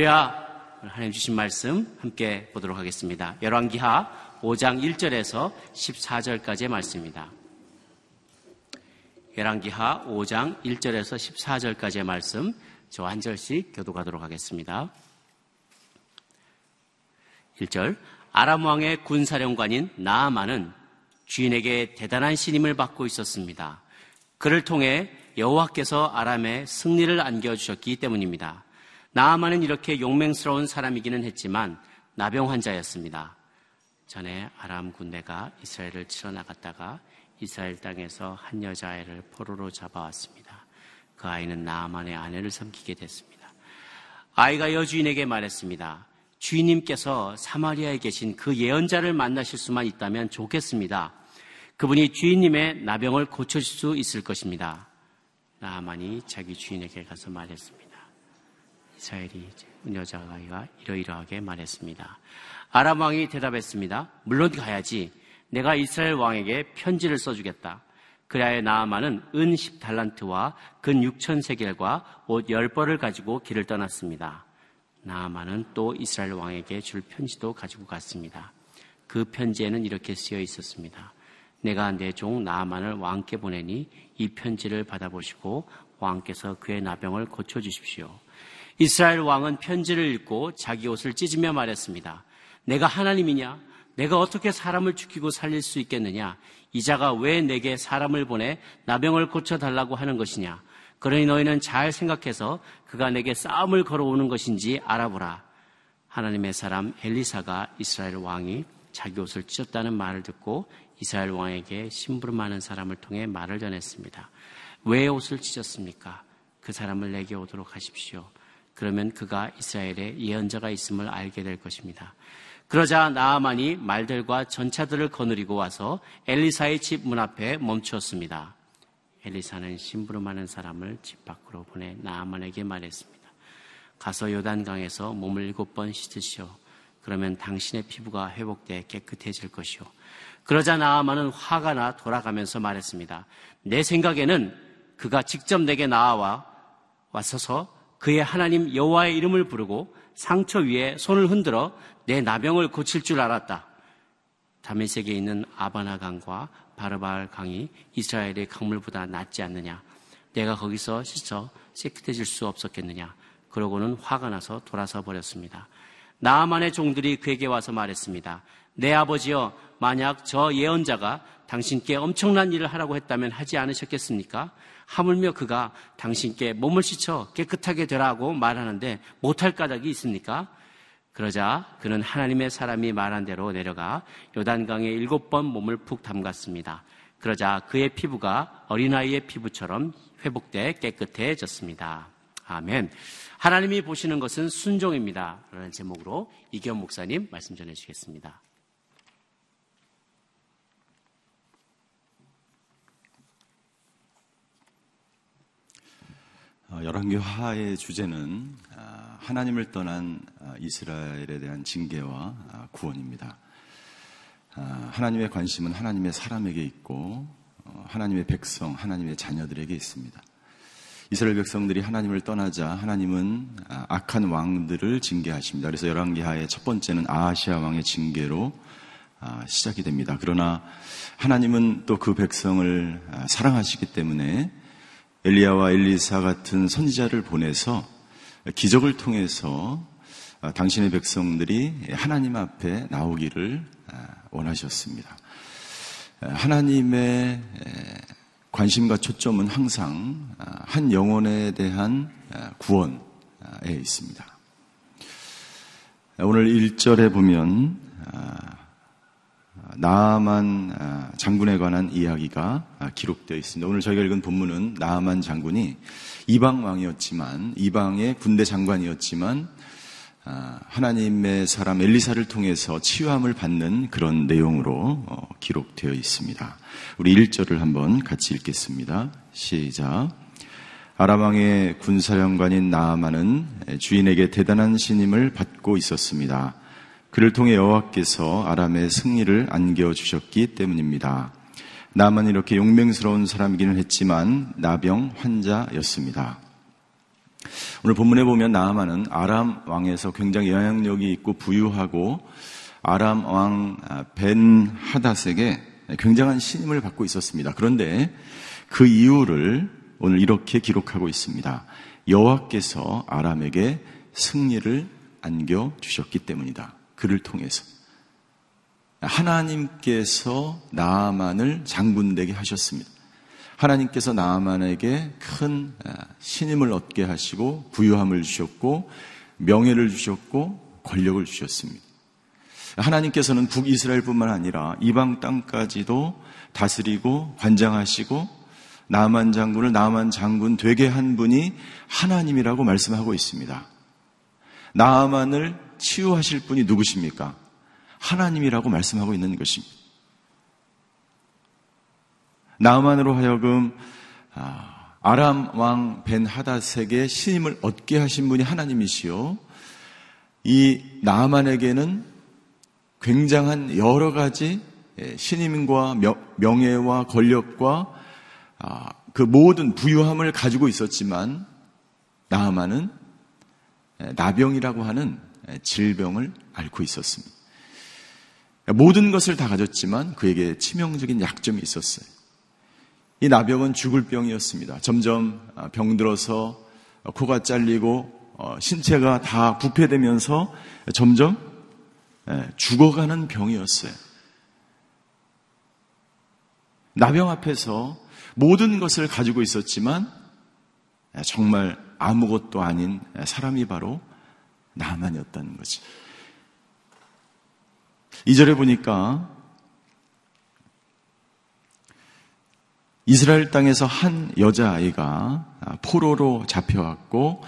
할렐루야! 하나님 주신 말씀 함께 보도록 하겠습니다. 열왕기하 5장 1절에서 14절까지의 말씀입니다. 열왕기하 5장 1절에서 14절까지의 말씀 저 한 절씩 교도가도록 하겠습니다. 1절 아람 왕의 군사령관인 나아만은 주인에게 대단한 신임을 받고 있었습니다. 그를 통해 여호와께서 아람에 승리를 안겨 주셨기 때문입니다. 나아만은 이렇게 용맹스러운 사람이기는 했지만 나병 환자였습니다. 전에 아람 군대가 이스라엘을 치러 나갔다가 이스라엘 땅에서 한 여자아이를 포로로 잡아왔습니다. 그 아이는 나아만의 아내를 섬기게 됐습니다. 아이가 여주인에게 말했습니다. 주인님께서 사마리아에 계신 그 예언자를 만나실 수만 있다면 좋겠습니다. 그분이 주인님의 나병을 고쳐줄 수 있을 것입니다. 나아만이 자기 주인에게 가서 말했습니다. 이스라엘이 여자아이가 이러이러하게 말했습니다. 아람 왕이 대답했습니다. 물론 가야지. 내가 이스라엘 왕에게 편지를 써주겠다. 그래야 나아만은 은 10달란트와 근 6천 세겔과 옷 10벌을 가지고 길을 떠났습니다. 나아만은 또 이스라엘 왕에게 줄 편지도 가지고 갔습니다. 그 편지에는 이렇게 쓰여 있었습니다. 내가 내 종 나아만을 왕께 보내니 이 편지를 받아보시고 왕께서 그의 나병을 고쳐주십시오. 이스라엘 왕은 편지를 읽고 자기 옷을 찢으며 말했습니다. 내가 하나님이냐? 내가 어떻게 사람을 죽이고 살릴 수 있겠느냐? 이자가 왜 내게 사람을 보내 나병을 고쳐달라고 하는 것이냐? 그러니 너희는 잘 생각해서 그가 내게 싸움을 걸어오는 것인지 알아보라. 하나님의 사람 엘리사가 이스라엘 왕이 자기 옷을 찢었다는 말을 듣고 이스라엘 왕에게 심부름하는 사람을 통해 말을 전했습니다. 왜 옷을 찢었습니까? 그 사람을 내게 오도록 하십시오. 그러면 그가 이스라엘에 예언자가 있음을 알게 될 것입니다. 그러자 나아만이 말들과 전차들을 거느리고 와서 엘리사의 집 문 앞에 멈추었습니다. 엘리사는 심부름하는 사람을 집 밖으로 보내 나아만에게 말했습니다. 가서 요단강에서 몸을 일곱 번 씻으시오. 그러면 당신의 피부가 회복돼 깨끗해질 것이오. 그러자 나아만은 화가 나 돌아가면서 말했습니다. 내 생각에는 그가 직접 내게 나와 왔어서 그의 하나님 여호와의 이름을 부르고 상처 위에 손을 흔들어 내 나병을 고칠 줄 알았다. 다메섹에 있는 아바나 강과 바르바알 강이 이스라엘의 강물보다 낫지 않느냐? 내가 거기서 씻어 깨끗해질 수 없었겠느냐? 그러고는 화가 나서 돌아서 버렸습니다. 나만의 종들이 그에게 와서 말했습니다. 내 아버지여, 만약 저 예언자가 당신께 엄청난 일을 하라고 했다면 하지 않으셨겠습니까? 하물며 그가 당신께 몸을 씻어 깨끗하게 되라고 말하는데 못할 까닭이 있습니까? 그러자 그는 하나님의 사람이 말한 대로 내려가 요단강에 일곱 번 몸을 푹 담갔습니다. 그러자 그의 피부가 어린아이의 피부처럼 회복돼 깨끗해졌습니다. 아멘. 하나님이 보시는 것은 순종입니다. 라는 제목으로 이경 목사님 말씀 전해주시겠습니다. 열왕기화의 주제는 아, 하나님을 떠난 아, 이스라엘에 대한 징계와 아, 구원입니다. 하나님의 관심은 하나님의 사람에게 있고 어, 하나님의 백성, 하나님의 자녀들에게 있습니다. 이스라엘 백성들이 하나님을 떠나자 하나님은 악한 왕들을 징계하십니다. 그래서 열왕기하의 첫 번째는 아하시아 왕의 징계로 시작이 됩니다. 그러나 하나님은 또 그 백성을 사랑하시기 때문에 엘리야와 엘리사 같은 선지자를 보내서 기적을 통해서 당신의 백성들이 하나님 앞에 나오기를 원하셨습니다. 하나님의 관심과 초점은 항상 한 영혼에 대한 구원에 있습니다. 오늘 1절에 보면 나아만 아, 장군에 관한 이야기가 아, 기록되어 있습니다. 오늘 저희가 읽은 본문은 나아만 장군이 이방 왕이었지만 이방의 군대 장관이었지만 아, 하나님의 사람 엘리사를 통해서 치유함을 받는 그런 내용으로 어, 기록되어 있습니다. 우리 1절을 한번 같이 읽겠습니다. 시작. 아람왕의 군사령관인 나아만은 주인에게 대단한 신임을 받고 있었습니다. 그를 통해 여호와께서 아람의 승리를 안겨 주셨기 때문입니다. 나만 이렇게 용맹스러운 사람이기는 했지만 나병 환자였습니다. 오늘 본문에 보면 나아만은 아람 왕에서 굉장히 영향력이 있고 부유하고 아람 왕 벤 하닷에게 굉장한 신임을 받고 있었습니다. 그런데 그 이유를 오늘 이렇게 기록하고 있습니다. 여호와께서 아람에게 승리를 안겨 주셨기 때문이다. 그를 통해서 하나님께서 나아만을 장군되게 하셨습니다. 하나님께서 나아만에게 큰 아, 신임을 얻게 하시고 부유함을 주셨고 명예를 주셨고 권력을 주셨습니다. 하나님께서는 북이스라엘뿐만 아니라 이방 땅까지도 다스리고 관장하시고 나만 장군을 나만 장군 되게 한 분이 하나님이라고 말씀하고 있습니다. 나만을 치유하실 분이 누구십니까? 하나님이라고 말씀하고 있는 것입니다. 나만으로 하여금 아, 아람 왕 벤 하닷에게 신임을 얻게 하신 분이 하나님이시요. 이 나만에게는 굉장한 여러 가지 예, 신임과 명예와 권력과 아, 그 모든 부유함을 가지고 있었지만 나만은 예, 나병이라고 하는 예, 질병을 앓고 있었습니다. 모든 것을 다 가졌지만 그에게 치명적인 약점이 있었어요. 이 나병은 죽을 병이었습니다. 점점 아, 병들어서 코가 잘리고 어, 신체가 다 부패되면서 점점 예, 죽어가는 병이었어요. 나병 앞에서 모든 것을 가지고 있었지만 예, 정말 아무것도 아닌 사람이 바로 나만이었다는 거지. 이절에 보니까 이스라엘 땅에서 한 여자아이가 포로로 잡혀왔고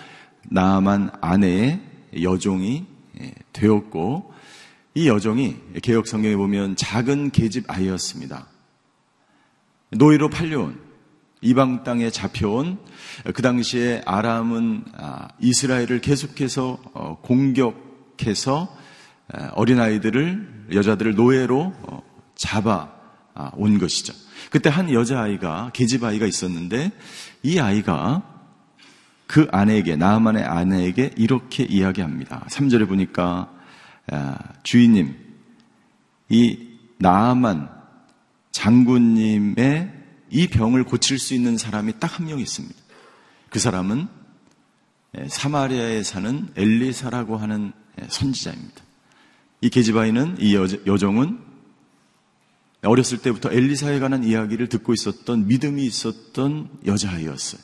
나만 아내의 여종이 예, 되었고 이 여종이 개혁 성경에 보면 작은 계집 아이였습니다. 노예로 팔려온 이방 땅에 잡혀온 그 당시에 아람은 아, 이스라엘을 계속해서 어, 공격해서 어린아이들을 여자들을 노예로 어, 잡아 아, 온 것이죠. 그때 한 여자아이가, 계집아이가 있었는데 이 아이가 그 아내에게, 나만의 아내에게 이렇게 이야기합니다. 3절에 보니까 주인님, 이 나만 장군님의 이 병을 고칠 수 있는 사람이 딱 한 명 있습니다. 그 사람은 사마리아에 사는 엘리사라고 하는 선지자입니다. 이 계집아이는 이 여정은 어렸을 때부터 엘리사에 관한 이야기를 듣고 있었던 믿음이 있었던 여자아이였어요.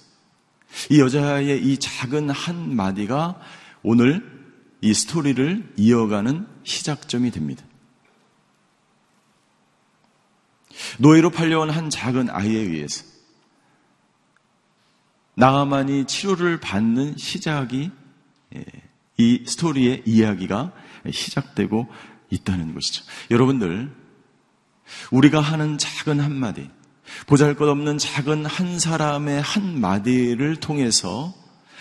이 여자아이의 이 작은 한 마디가 오늘 이 스토리를 이어가는 시작점이 됩니다. 노예로 팔려온 한 작은 아이에 의해서 나아만이 치료를 받는 시작이 예, 이 스토리의 이야기가 시작되고 있다는 것이죠. 여러분들 우리가 하는 작은 한마디, 보잘 것 없는 작은 한 사람의 한 마디를 통해서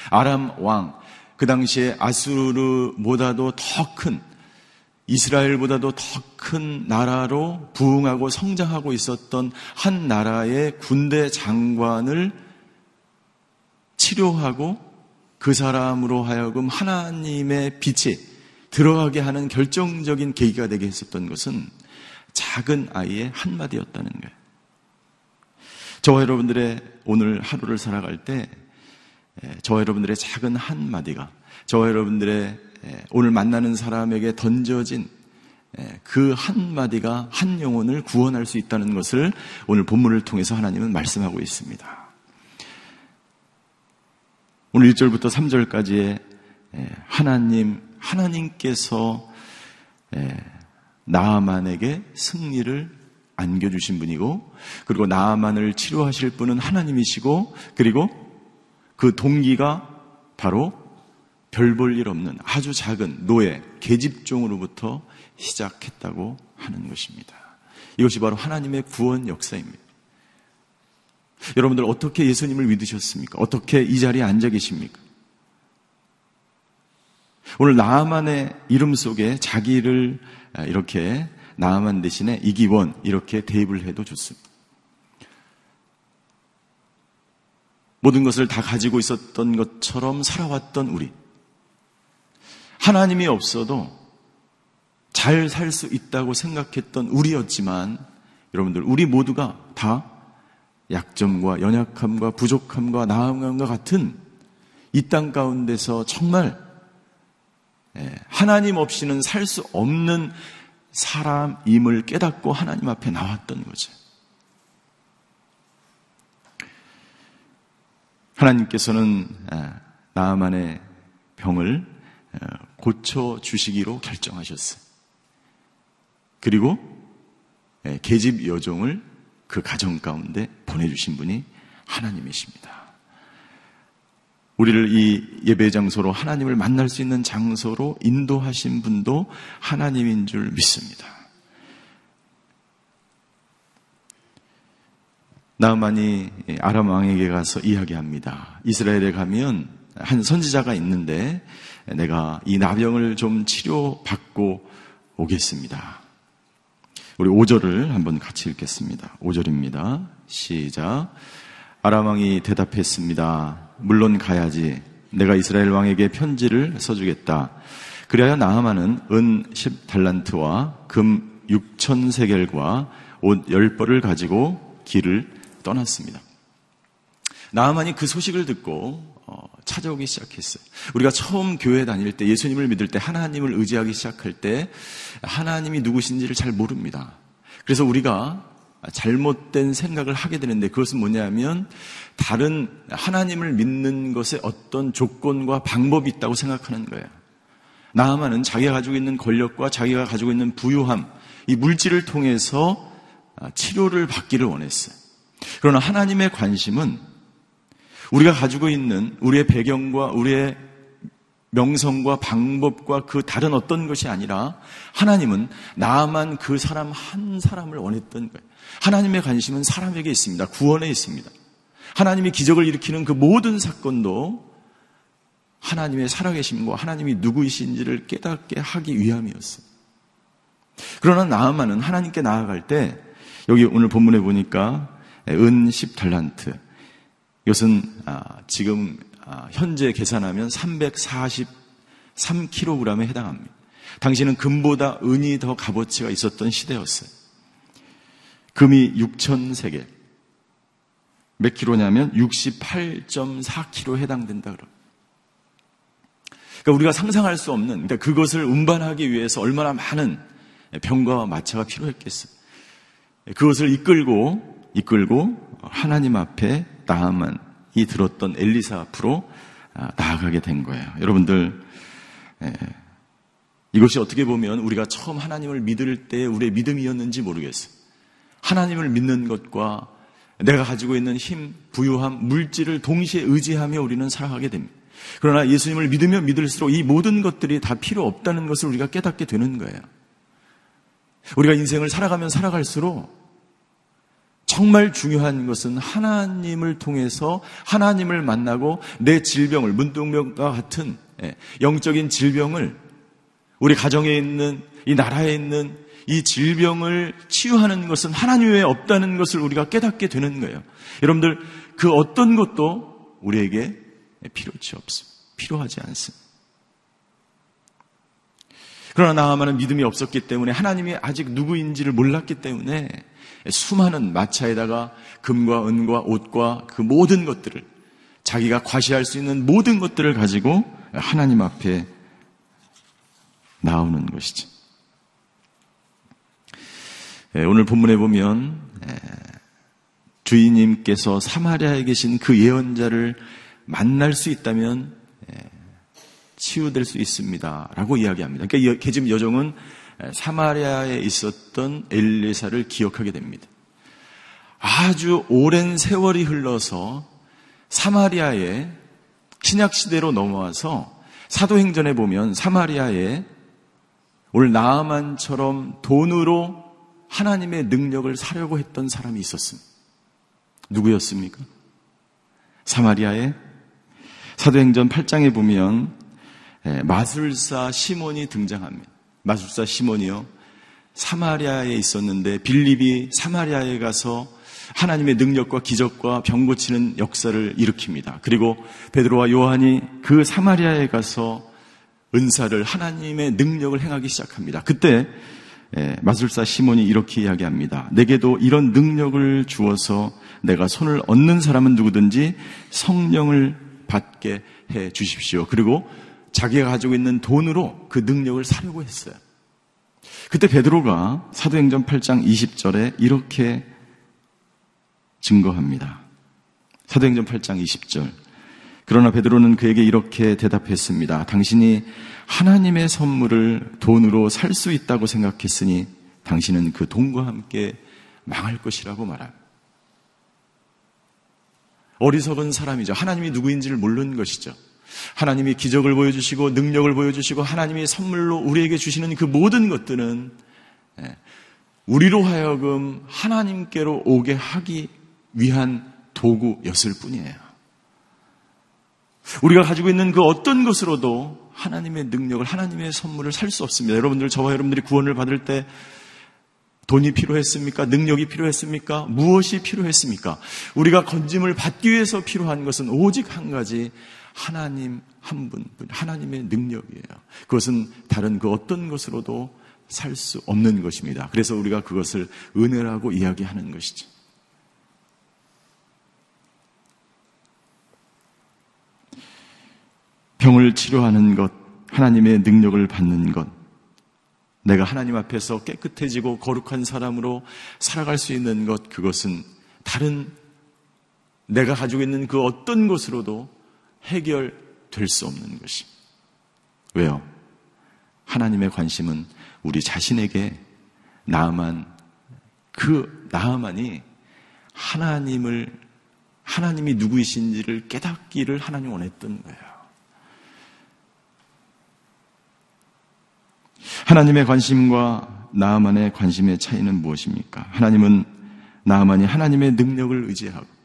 아람 왕, 그 당시에 아수르보다도 더 큰, 이스라엘보다도 더 큰 나라로 부흥하고 성장하고 있었던 한 나라의 군대 장관을 치료하고 그 사람으로 하여금 하나님의 빛이 들어가게 하는 결정적인 계기가 되게 했었던 것은 작은 아이의 한마디였다는 거예요. 저와 여러분들의 오늘 하루를 살아갈 때 저와 여러분들의 작은 한마디가 저와 여러분들의 오늘 만나는 사람에게 던져진 그 한마디가 한 영혼을 구원할 수 있다는 것을 오늘 본문을 통해서 하나님은 말씀하고 있습니다. 오늘 1절부터 3절까지의 하나님, 하나님께서 나아만에게 승리를 안겨주신 분이고, 그리고 나아만을 치료하실 분은 하나님이시고, 그리고 그 동기가 바로 별 볼 일 없는 아주 작은 노예, 계집종으로부터 시작했다고 하는 것입니다. 이것이 바로 하나님의 구원 역사입니다. 여러분들 어떻게 예수님을 믿으셨습니까? 어떻게 이 자리에 앉아 계십니까? 오늘 나아만의 이름 속에 자기를 이렇게 나아만 대신에 이기원 이렇게 대입을 해도 좋습니다. 모든 것을 다 가지고 있었던 것처럼 살아왔던 우리. 하나님이 없어도 잘 살 수 있다고 생각했던 우리였지만 여러분들 우리 모두가 다 약점과 연약함과 부족함과 나음과 같은 이 땅 가운데서 정말 예, 하나님 없이는 살 수 없는 사람임을 깨닫고 하나님 앞에 나왔던 거죠. 하나님께서는 예, 나만의 병을 예, 고쳐 주시기로 결정하셨어요. 그리고 계집 여종을 그 가정 가운데 보내주신 분이 하나님이십니다. 우리를 이 예배 장소로 하나님을 만날 수 있는 장소로 인도하신 분도 하나님인 줄 믿습니다. 나만이 아람 왕에게 가서 이야기합니다. 이스라엘에 가면 한 선지자가 있는데 내가 이 나병을 좀 치료받고 오겠습니다. 우리 5절을 한번 같이 읽겠습니다. 5절입니다. 시작. 아람왕이 대답했습니다. 물론 가야지. 내가 이스라엘 왕에게 편지를 써주겠다. 그래야 나하만은 은 10달란트와 금 6천 세겔과 옷 10벌을 가지고 길을 떠났습니다. 나하만이 그 소식을 듣고 어, 찾아오기 시작했어요. 우리가 처음 교회 다닐 때 예수님을 믿을 때 하나님을 의지하기 시작할 때 하나님이 누구신지를 잘 모릅니다. 그래서 우리가 잘못된 생각을 하게 되는데 그것은 뭐냐면 다른 하나님을 믿는 것에 어떤 조건과 방법이 있다고 생각하는 거예요. 나아만은 자기가 가지고 있는 권력과 자기가 가지고 있는 부유함, 이 물질을 통해서 치료를 받기를 원했어요. 그러나 하나님의 관심은 우리가 가지고 있는 우리의 배경과 우리의 명성과 방법과 그 다른 어떤 것이 아니라 하나님은 나만 그 사람 한 사람을 원했던 거예요. 하나님의 관심은 사람에게 있습니다. 구원에 있습니다. 하나님이 기적을 일으키는 그 모든 사건도 하나님의 살아계심과 하나님이 누구이신지를 깨닫게 하기 위함이었어요. 그러나 나아만은 하나님께 나아갈 때 여기 오늘 본문에 보니까 은 10달란트 이것은 아, 지금 아, 현재 계산하면 343kg에 해당합니다. 당시는 금보다 은이 더 값어치가 있었던 시대였어요. 금이 6,000세계. 몇 킬로냐면 68.4kg에 해당된다 그러 그러니까 우리가 상상할 수 없는, 그러니까 그것을 운반하기 위해서 얼마나 많은 병과 마차가 필요했겠어요. 그것을 이끌고, 이끌고 하나님 앞에 나아만이 들었던 엘리사 앞으로 아, 나아가게 된 거예요. 여러분들, 이것이 어떻게 보면 우리가 처음 하나님을 믿을 때 우리의 믿음이었는지 모르겠어요. 하나님을 믿는 것과 내가 가지고 있는 힘, 부유함, 물질을 동시에 의지하며 우리는 살아가게 됩니다. 그러나 예수님을 믿으면 믿을수록 이 모든 것들이 다 필요 없다는 것을 우리가 깨닫게 되는 거예요. 우리가 인생을 살아가면 살아갈수록 정말 중요한 것은 하나님을 통해서 하나님을 만나고 내 질병을 문둥병과 같은 예, 영적인 질병을 우리 가정에 있는 이 나라에 있는 이 질병을 치유하는 것은 하나님 외에 없다는 것을 우리가 깨닫게 되는 거예요. 여러분들 그 어떤 것도 우리에게 필요치 없습니다. 필요하지 않습니다. 그러나 나아만은 믿음이 없었기 때문에 하나님이 아직 누구인지를 몰랐기 때문에 수많은 마차에다가 금과 은과 옷과 그 모든 것들을 자기가 과시할 수 있는 모든 것들을 가지고 하나님 앞에 나오는 것이죠. 예, 오늘 본문에 보면 예, 주인님께서 사마리아에 계신 그 예언자를 만날 수 있다면 예, 치유될 수 있습니다. 라고 이야기합니다. 그러니까 계집 여종은 사마리아에 있었던 엘리사를 기억하게 됩니다. 아주 오랜 세월이 흘러서 사마리아에 신약 시대로 넘어와서 사도행전에 보면 사마리아에 오늘 나아만처럼 돈으로 하나님의 능력을 사려고 했던 사람이 있었습니다. 누구였습니까? 사마리아에 사도행전 8장에 보면 마술사 시몬이 등장합니다. 마술사 시몬이요. 사마리아에 있었는데 빌립이 사마리아에 가서 하나님의 능력과 기적과 병 고치는 역사를 일으킵니다. 그리고 베드로와 요한이 그 사마리아에 가서 은사를 하나님의 능력을 행하기 시작합니다. 그때 예, 마술사 시몬이 이렇게 이야기합니다. 내게도 이런 능력을 주어서 내가 손을 얻는 사람은 누구든지 성령을 받게 해 주십시오. 그리고 자기가 가지고 있는 돈으로 그 능력을 사려고 했어요. 그때 베드로가 사도행전 8장 20절에 이렇게 증거합니다. 사도행전 8장 20절. 그러나 베드로는 그에게 이렇게 대답했습니다. 당신이 하나님의 선물을 돈으로 살 수 있다고 생각했으니 당신은 그 돈과 함께 망할 것이라고 말합니다. 어리석은 사람이죠. 하나님이 누구인지를 모르는 것이죠. 하나님이 기적을 보여주시고 능력을 보여주시고 하나님이 선물로 우리에게 주시는 그 모든 것들은 예, 우리로 하여금 하나님께로 오게 하기 위한 도구였을 뿐이에요. 우리가 가지고 있는 그 어떤 것으로도 하나님의 능력을, 하나님의 선물을 살 수 없습니다. 여러분들, 저와 여러분들이 구원을 받을 때 돈이 필요했습니까? 능력이 필요했습니까? 무엇이 필요했습니까? 우리가 건짐을 받기 위해서 필요한 것은 오직 한 가지, 하나님 한 분, 하나님의 능력이에요. 그것은 다른 그 어떤 것으로도 살 수 없는 것입니다. 그래서 우리가 그것을 은혜라고 이야기하는 것이죠. 병을 치료하는 것, 하나님의 능력을 받는 것, 내가 하나님 앞에서 깨끗해지고 거룩한 사람으로 살아갈 수 있는 것, 그것은 다른 내가 가지고 있는 그 어떤 것으로도 해결될 수 없는 것이. 왜요? 하나님의 관심은 우리 자신에게 나만, 그 나만이 하나님을, 하나님이 누구이신지를 깨닫기를 하나님 원했던 거예요. 하나님의 관심과 나만의 관심의 차이는 무엇입니까? 하나님은 나만이 하나님의 능력을 의지하고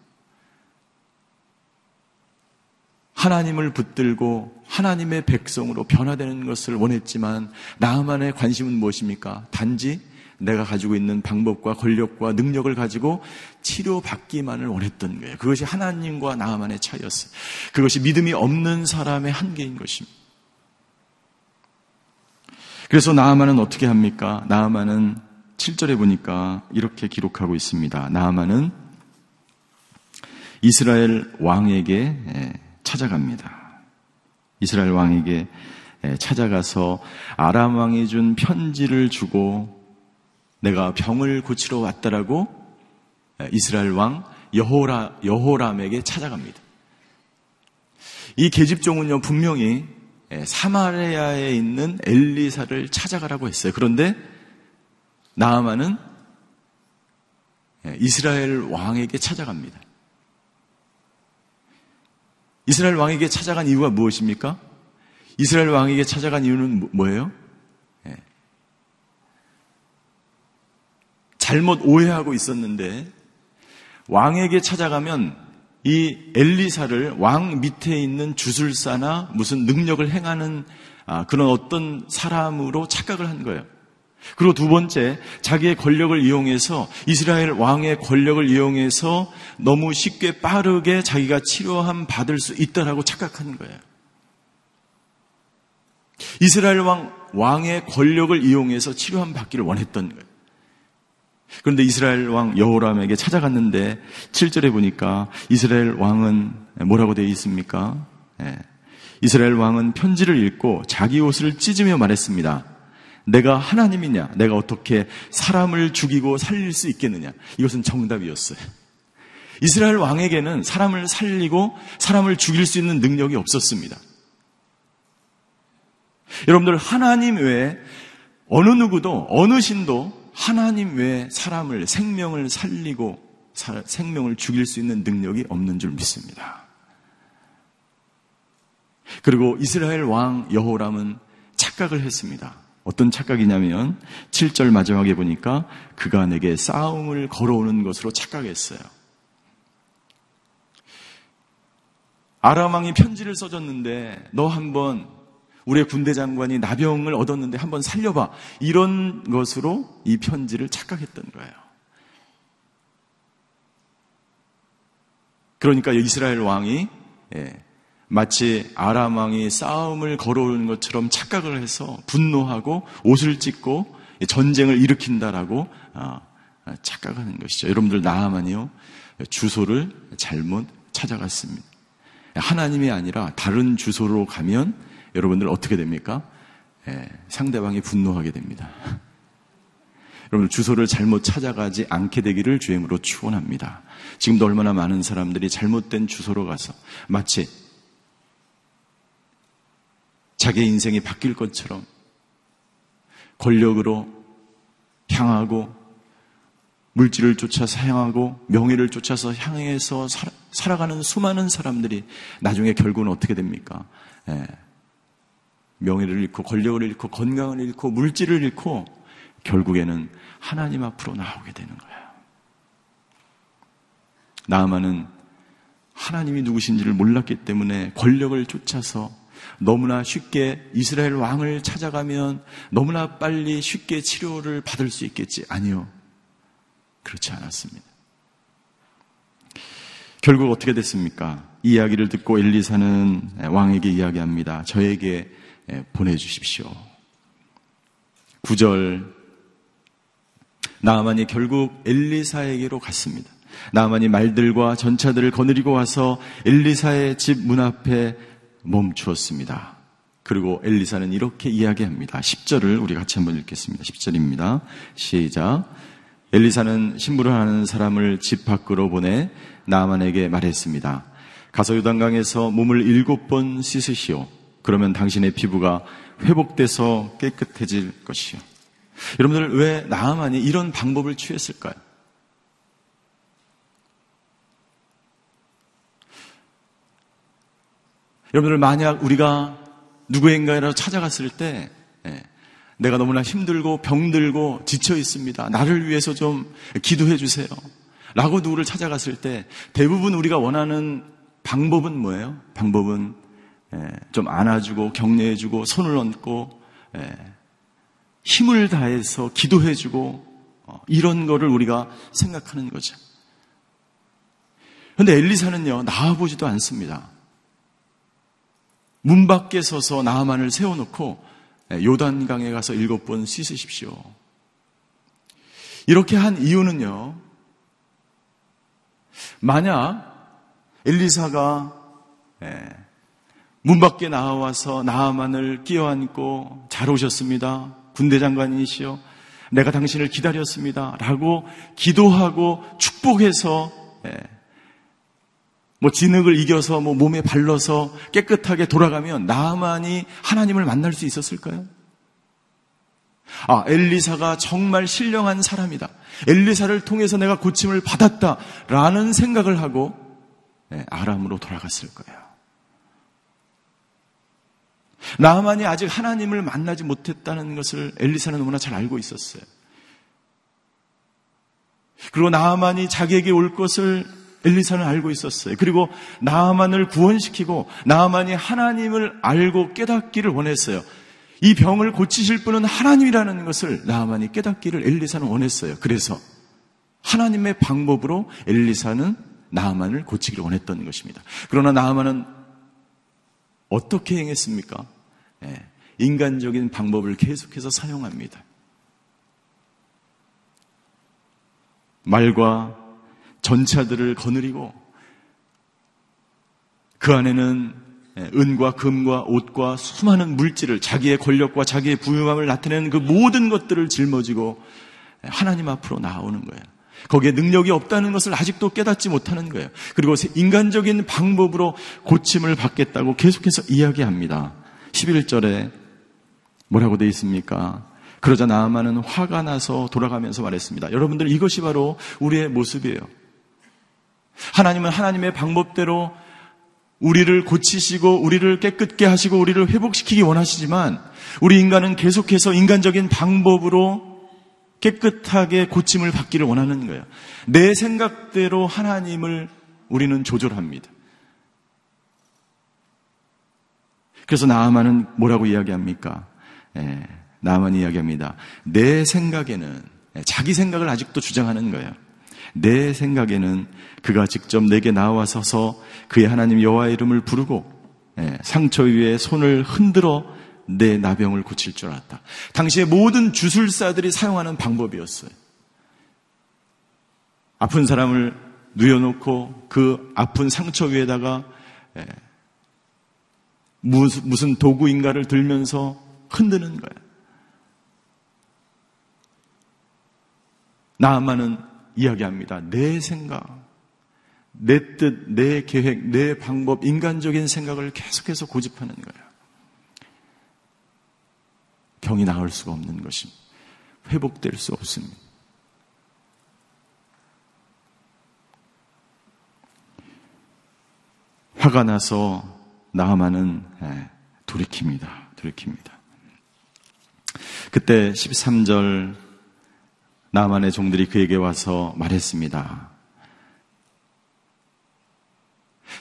하나님을 붙들고 하나님의 백성으로 변화되는 것을 원했지만 나만의 관심은 무엇입니까? 단지 내가 가지고 있는 방법과 권력과 능력을 가지고 치료받기만을 원했던 거예요. 그것이 하나님과 나만의 차이였어요. 그것이 믿음이 없는 사람의 한계인 것입니다. 그래서 나아만은 어떻게 합니까? 나아만은 7절에 보니까 이렇게 기록하고 있습니다. 나아만은 이스라엘 왕에게 찾아갑니다. 이스라엘 왕에게 찾아가서 아람 왕이 준 편지를 주고 내가 병을 고치러 왔다라고 이스라엘 왕 여호라 여호람에게 찾아갑니다. 이 계집종은요 분명히 예, 사마리아에 있는 엘리사를 찾아가라고 했어요. 그런데 예, 이스라엘 왕에게 찾아갑니다. 이스라엘 왕에게 찾아간 이유가 무엇입니까? 이스라엘 왕에게 찾아간 이유는 뭐, 뭐예요? 예. 잘못 오해하고 있었는데 왕에게 찾아가면 이 엘리사를 왕 밑에 있는 주술사나 무슨 능력을 행하는 아, 그런 어떤 사람으로 착각을 한 거예요. 그리고 두 번째, 자기의 권력을 이용해서 이스라엘 왕의 권력을 이용해서 너무 쉽게 빠르게 자기가 치료함 받을 수 있다라고 착각하는 거예요. 이스라엘 왕 왕의 권력을 이용해서 치료함 받기를 원했던 거예요. 그런데 이스라엘 왕 여호람에게 찾아갔는데 7절에 보니까 이스라엘 왕은 뭐라고 되어 있습니까? 예. 이스라엘 왕은 편지를 읽고 자기 옷을 찢으며 말했습니다. 내가 하나님이냐? 내가 어떻게 사람을 죽이고 살릴 수 있겠느냐? 이것은 정답이었어요. 이스라엘 왕에게는 사람을 살리고 사람을 죽일 수 있는 능력이 없었습니다. 여러분들 하나님 외에 어느 누구도 어느 신도 하나님 외에 사람을 생명을 살리고 생명을 죽일 수 있는 능력이 없는 줄 믿습니다. 그리고 이스라엘 왕 여호람은 착각을 했습니다. 어떤 착각이냐면 7절 마지막에 보니까 그가 내게 싸움을 걸어오는 것으로 착각했어요. 아람 왕이 편지를 써줬는데 너 한번 우리의 군대 장관이 나병을 얻었는데 한번 살려봐. 이런 것으로 이 편지를 착각했던 거예요. 그러니까 이스라엘 왕이 예, 마치 아람 왕이 싸움을 걸어오는 것처럼 착각을 해서 분노하고 옷을 찢고 전쟁을 일으킨다라고 아, 착각하는 것이죠. 여러분들 나아만이요 주소를 잘못 찾아갔습니다. 하나님이 아니라 다른 주소로 가면 여러분들 어떻게 됩니까? 예, 상대방이 분노하게 됩니다. 여러분 주소를 잘못 찾아가지 않게 되기를 주임으로 축원합니다. 지금도 얼마나 많은 사람들이 잘못된 주소로 가서 마치 자기 인생이 바뀔 것처럼 권력으로 향하고 물질을 쫓아서 향하고 명예를 쫓아서 향해서 살아 가는 수많은 사람들이 나중에 결국은 어떻게 됩니까? 예. 명예를 잃고 권력을 잃고 건강을 잃고 물질을 잃고 결국에는 하나님 앞으로 나오게 되는 거예요. 나아만은 하나님이 누구신지를 몰랐기 때문에 권력을 쫓아서 너무나 쉽게 이스라엘 왕을 찾아가면 너무나 빨리 쉽게 치료를 받을 수 있겠지. 아니요. 그렇지 않았습니다. 결국 어떻게 됐습니까? 이 이야기를 듣고 엘리사는 왕에게 이야기합니다. 저에게 보내주십시오. 9절 나아만이 결국 엘리사에게로 갔습니다. 나아만이 말들과 전차들을 거느리고 와서 엘리사의 집 문 앞에 멈추었습니다. 그리고 엘리사는 이렇게 이야기합니다. 10절을 우리 같이 한번 읽겠습니다. 10절입니다. 시작. 엘리사는 신부를 하는 사람을 집 밖으로 보내 나만에게 말했습니다. 가서 요단강에서 몸을 일곱 번 씻으시오. 그러면 당신의 피부가 회복돼서 깨끗해질 것이요. 여러분들 왜 나만이 이런 방법을 취했을까요? 여러분들 만약 우리가 누구인가를 찾아갔을 때 예, 내가 너무나 힘들고 병들고 지쳐 있습니다. 나를 위해서 좀 기도해 주세요. 라고 누구를 찾아갔을 때 대부분 우리가 원하는 방법은 뭐예요? 방법은 예, 좀 안아주고 격려해 주고 손을 얹고 예, 힘을 다해서 기도해 주고 어, 이런 거를 우리가 생각하는 거죠. 그런데 엘리사는요 나와보지도 않습니다. 문 밖에 서서 나만을 세워놓고 예, 요단강에 가서 일곱 번 씻으십시오. 이렇게 한 이유는요, 만약 엘리사가 예, 문 밖에 나와서 나만을 끼어안고 잘 오셨습니다. 군대 장관이시여. 내가 당신을 기다렸습니다. 라고 기도하고 축복해서 예, 뭐 진흙을 이겨서 뭐 몸에 발라서 깨끗하게 돌아가면 나만이 하나님을 만날 수 있었을까요? 아, 엘리사가 정말 신령한 사람이다. 엘리사를 통해서 내가 고침을 받았다 라는 생각을 하고 네, 아람으로 돌아갔을 거예요. 나만이 아직 하나님을 만나지 못했다는 것을 엘리사는 너무나 잘 알고 있었어요. 그리고 나만이 자기에게 올 것을 엘리사는 알고 있었어요. 그리고 나만을 구원시키고 나만이 하나님을 알고 깨닫기를 원했어요. 이 병을 고치실 분은 하나님이라는 것을 나만이 깨닫기를 엘리사는 원했어요. 그래서 하나님의 방법으로 엘리사는 나만을 고치기를 원했던 것입니다. 그러나 나만은 어떻게 행했습니까? 네, 인간적인 방법을 계속해서 사용합니다. 말과 전차들을 거느리고 그 안에는 은과 금과 옷과 수많은 물질을 자기의 권력과 자기의 부유함을 나타내는 그 모든 것들을 짊어지고 하나님 앞으로 나오는 거예요. 거기에 능력이 없다는 것을 아직도 깨닫지 못하는 거예요. 그리고 인간적인 방법으로 고침을 받겠다고 계속해서 이야기합니다. 11절에 뭐라고 되어 있습니까? 그러자 나아만은 화가 나서 돌아가면서 말했습니다. 여러분들 이것이 바로 우리의 모습이에요. 하나님은 하나님의 방법대로 우리를 고치시고 우리를 깨끗게 하시고 우리를 회복시키기 원하시지만 우리 인간은 계속해서 인간적인 방법으로 깨끗하게 고침을 받기를 원하는 거예요. 내 생각대로 하나님을 우리는 조절합니다. 그래서 나아만은 뭐라고 이야기합니까? 예, 나아만이 이야기합니다. 내 생각에는 예, 자기 생각을 아직도 주장하는 거예요. 내 생각에는 그가 직접 내게 나와서서 그의 하나님 여호와의 이름을 부르고 예, 상처 위에 손을 흔들어 내 나병을 고칠 줄 알았다. 당시의 모든 주술사들이 사용하는 방법이었어요. 아픈 사람을 누워놓고 그 아픈 상처 위에다가 예, 무슨 도구인가를 들면서 흔드는 거야. 나만은 이야기합니다. 내 생각, 내 뜻, 내 계획, 내 방법, 인간적인 생각을 계속해서 고집하는 거예요. 병이 나을 수가 없는 것입니다. 회복될 수 없습니다. 화가 나서 나아만은 예, 돌이킵니다. 돌이킵니다. 그때 13절 나만의 종들이 그에게 와서 말했습니다.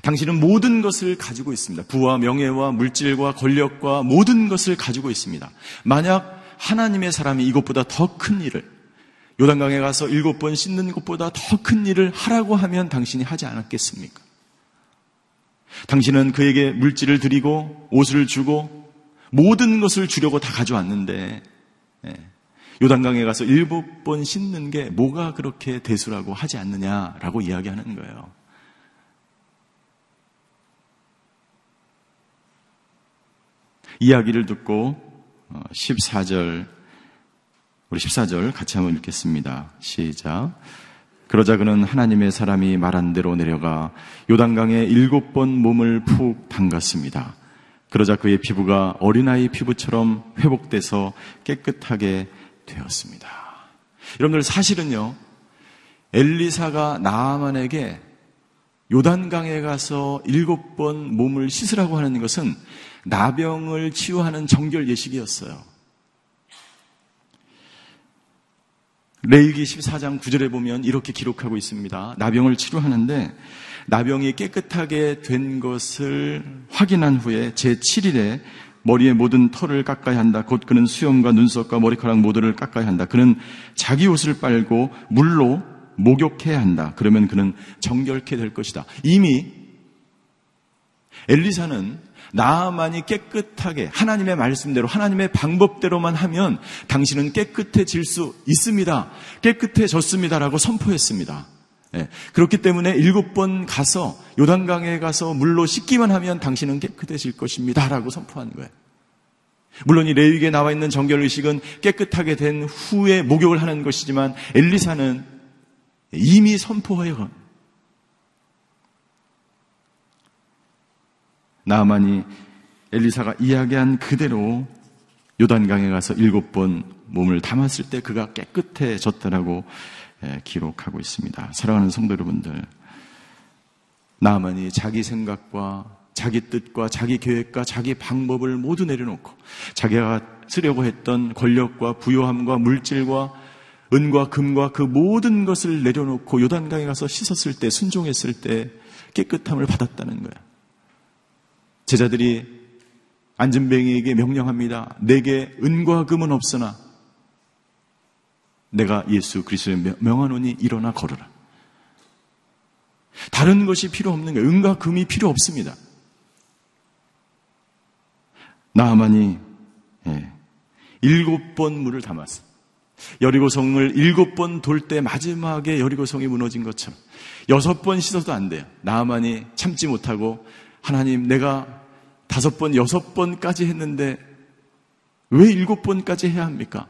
당신은 모든 것을 가지고 있습니다. 부와 명예와 물질과 권력과 모든 것을 가지고 있습니다. 만약 하나님의 사람이 이것보다 더 큰 일을 요단강에 가서 일곱 번 씻는 것보다 더 큰 일을 하라고 하면 당신이 하지 않았겠습니까? 당신은 그에게 물질을 드리고 옷을 주고 모든 것을 주려고 다 가져왔는데 예, 요단강에 가서 일곱 번 씻는 게 뭐가 그렇게 대수라고 하지 않느냐라고 이야기하는 거예요. 이야기를 듣고 14절 어, 우리 14절 같이 한번 읽겠습니다. 시작. 그러자 그는 하나님의 사람이 말한 대로 내려가 요단강에 일곱 번 몸을 푹 담갔습니다. 그러자 그의 피부가 어린아이 피부처럼 회복돼서 깨끗하게 되었습니다. 여러분들 사실은요, 엘리사가 나아만에게 요단강에 가서 일곱 번 몸을 씻으라고 하는 것은 나병을 치유하는 정결 예식이었어요. 레이기 14장 9절에 보면 이렇게 기록하고 있습니다. 나병을 치료하는데 나병이 깨끗하게 된 것을 확인한 후에 제7일에 머리의 모든 털을 깎아야 한다. 곧 그는 수염과 눈썹과 머리카락 모두를 깎아야 한다. 그는 자기 옷을 빨고 물로 목욕해야 한다. 그러면 그는 정결케 될 것이다. 이미 엘리사는 나만이 깨끗하게 하나님의 말씀대로 하나님의 방법대로만 하면 당신은 깨끗해질 수 있습니다. 깨끗해졌습니다라고 선포했습니다. 네. 그렇기 때문에 일곱 번 가서 요단강에 가서 물로 씻기만 하면 당신은 깨끗해질 것입니다 라고 선포한 거예요. 물론 이 레위기에 나와 있는 정결 의식은 깨끗하게 된 후에 목욕을 하는 것이지만 엘리사는 이미 선포해요. 나만이 엘리사가 이야기한 그대로 요단강에 가서 일곱 번 몸을 담았을 때 그가 깨끗해졌다라고 예, 기록하고 있습니다. 사랑하는 성도 여러분들, 나만이 자기 생각과 자기 뜻과 자기 계획과 자기 방법을 모두 내려놓고 자기가 쓰려고 했던 권력과 부요함과 물질과 은과 금과 그 모든 것을 내려놓고 요단강에 가서 씻었을 때 순종했을 때 깨끗함을 받았다는 거야. 제자들이 안전뱅이에게 명령합니다. 내게 은과 금은 없으나 내가 예수 그리스도의 명하노니 일어나 걸어라. 다른 것이 필요 없는 거예요. 은과 금이 필요 없습니다. 나만이 예, 일곱 번 물을 담았어. 여리고성을 일곱 번 돌 때 마지막에 여리고성이 무너진 것처럼 여섯 번 씻어도 안 돼요. 나만이 참지 못하고 하나님 내가 다섯 번, 여섯 번까지 했는데 왜 일곱 번까지 해야 합니까?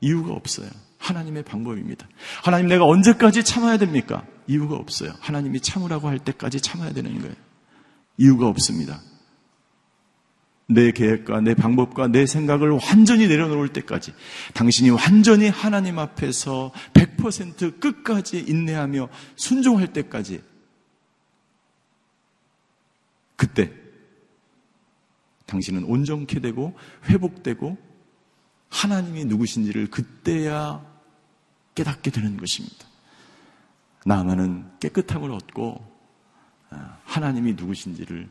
이유가 없어요. 하나님의 방법입니다. 하나님 내가 언제까지 참아야 됩니까? 이유가 없어요. 하나님이 참으라고 할 때까지 참아야 되는 거예요. 이유가 없습니다. 내 계획과 내 방법과 내 생각을 완전히 내려놓을 때까지 당신이 완전히 하나님 앞에서 100% 끝까지 인내하며 순종할 때까지 그때 당신은 온전케 되고 회복되고 하나님이 누구신지를 그때야 깨닫게 되는 것입니다. 나만은 깨끗함을 얻고 아, 하나님이 누구신지를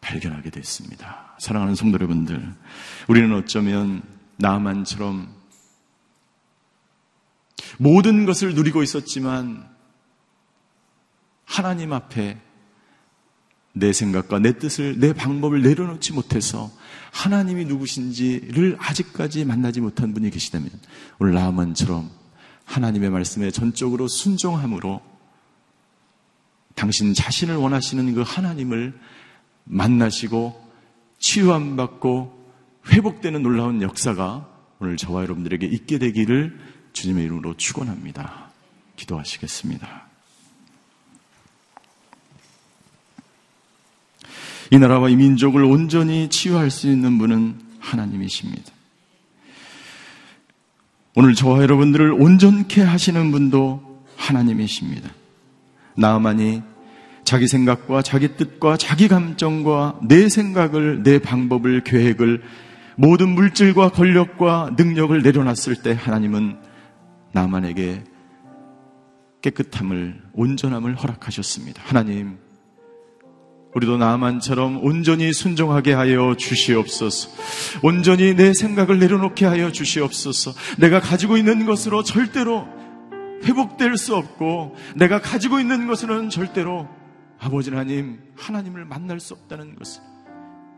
발견하게 됐습니다. 사랑하는 성도 여러분들, 우리는 어쩌면 나만처럼 모든 것을 누리고 있었지만 하나님 앞에 내 생각과 내 뜻을, 내 방법을 내려놓지 못해서 하나님이 누구신지를 아직까지 만나지 못한 분이 계시다면 오늘 나만처럼 하나님의 말씀에 전적으로 순종함으로 당신 자신을 원하시는 그 하나님을 만나시고 치유함 받고 회복되는 놀라운 역사가 오늘 저와 여러분들에게 있게 되기를 주님의 이름으로 축원합니다. 기도하시겠습니다. 이 나라와 이 민족을 온전히 치유할 수 있는 분은 하나님이십니다. 오늘 저와 여러분들을 온전케 하시는 분도 하나님이십니다. 나만이 자기 생각과 자기 뜻과 자기 감정과 내 생각을, 내 방법을, 계획을 모든 물질과 권력과 능력을 내려놨을 때 하나님은 나만에게 깨끗함을, 온전함을 허락하셨습니다. 하나님, 우리도 나만처럼 온전히 순종하게 하여 주시옵소서. 온전히 내 생각을 내려놓게 하여 주시옵소서. 내가 가지고 있는 것으로 절대로 회복될 수 없고, 내가 가지고 있는 것으로는 절대로 아버지 하나님, 하나님을 만날 수 없다는 것을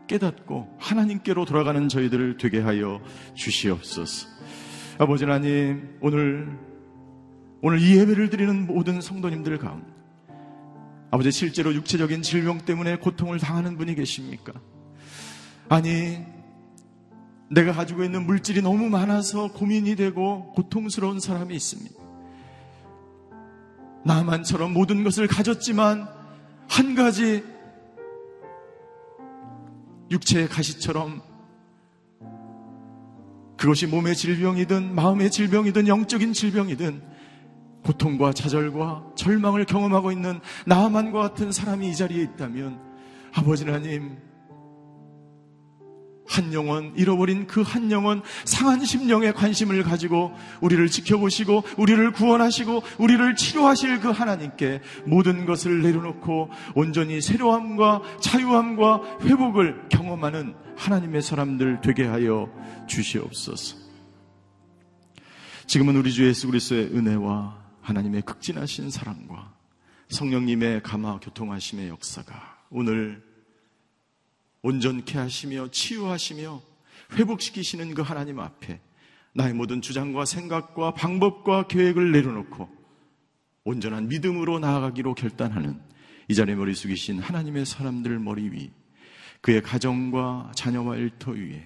깨닫고 하나님께로 돌아가는 저희들을 되게 하여 주시옵소서. 아버지 하나님, 오늘, 오늘 이 예배를 드리는 모든 성도님들 가운데 아버지 실제로 육체적인 질병 때문에 고통을 당하는 분이 계십니까? 아니, 내가 가지고 있는 물질이 너무 많아서 고민이 되고 고통스러운 사람이 있습니다. 나만처럼 모든 것을 가졌지만 한 가지 육체의 가시처럼 그것이 몸의 질병이든 마음의 질병이든 영적인 질병이든 고통과 좌절과 절망을 경험하고 있는 나만과 같은 사람이 이 자리에 있다면 아버지 하나님 한 영혼, 잃어버린 그 한 영혼, 상한 심령에 관심을 가지고 우리를 지켜보시고, 우리를 구원하시고, 우리를 치료하실 그 하나님께 모든 것을 내려놓고 온전히 새로함과 자유함과 회복을 경험하는 하나님의 사람들 되게 하여 주시옵소서. 지금은 우리 주 예수 그리스도의 은혜와 하나님의 극진하신 사랑과 성령님의 감화 교통하심의 역사가 오늘 온전케 하시며 치유하시며 회복시키시는 그 하나님 앞에 나의 모든 주장과 생각과 방법과 계획을 내려놓고 온전한 믿음으로 나아가기로 결단하는 이 자리에 머리 숙이신 하나님의 사람들 머리 위 그의 가정과 자녀와 일터 위에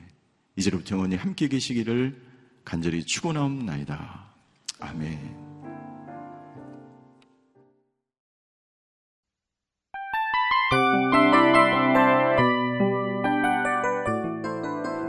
이제로부터 영원히 함께 계시기를 간절히 축원하옵나이다. 아멘.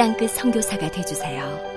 땅끝 성교사가 되주세요